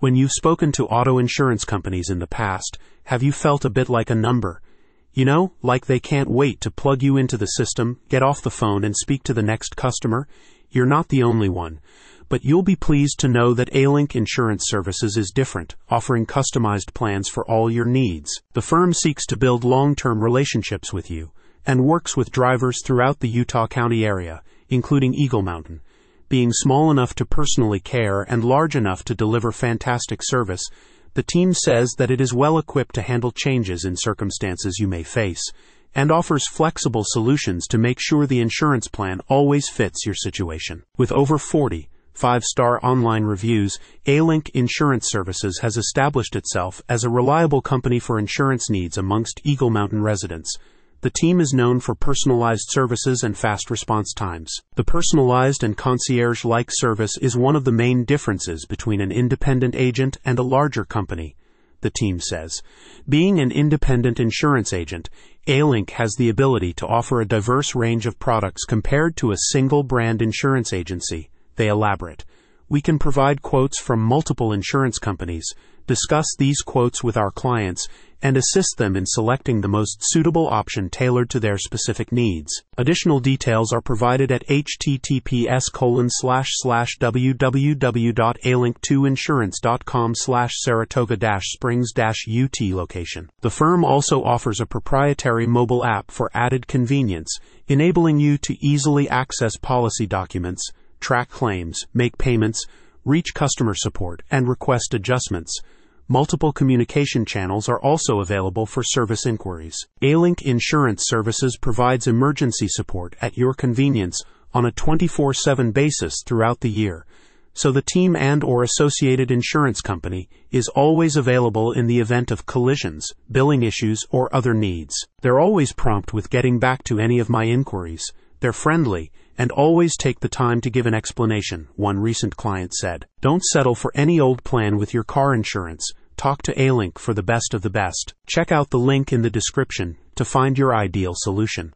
When you've spoken to auto insurance companies in the past, have you felt a bit like a number? You know, like they can't wait to plug you into the system, get off the phone, and speak to the next customer? You're not the only one. But you'll be pleased to know that A-Link Insurance Services is different, offering customized plans for all your needs. The firm seeks to build long-term relationships with you and works with drivers throughout the Utah County area, including Eagle Mountain. Being small enough to personally care and large enough to deliver fantastic service, the team says that it is well equipped to handle changes in circumstances you may face and offers flexible solutions to make sure the insurance plan always fits your situation. With over 40 five star online reviews, A-Link Insurance Services has established itself as a reliable company for insurance needs amongst Eagle Mountain residents. The team is known for personalized services and fast response times. The personalized and concierge like service is one of the main differences between an independent agent and a larger company, the team says. Being an independent insurance agent, A-Link has the ability to offer a diverse range of products compared to a single brand insurance agency. They elaborate. We can provide quotes from multiple insurance companies, discuss these quotes with our clients, and assist them in selecting the most suitable option tailored to their specific needs. Additional details are provided at https colon slash slash www.alink2insurance.com slash saratoga springs ut location. The firm also offers a proprietary mobile app for added convenience, enabling you to easily access policy documents, track claims, make payments, reach customer support, and request adjustments. Multiple communication channels are also available for service inquiries. A-Link Insurance Services provides emergency support at your convenience on a 24/7 basis throughout the year. So the team and or associated insurance company is always available in the event of collisions, billing issues, or other needs. They're always prompt with getting back to any of my inquiries. They're friendly and always take the time to give an explanation, one recent client said. Don't settle for any old plan with your car insurance. Talk to A-Link for the best of the best. Check out the link in the description to find your ideal solution.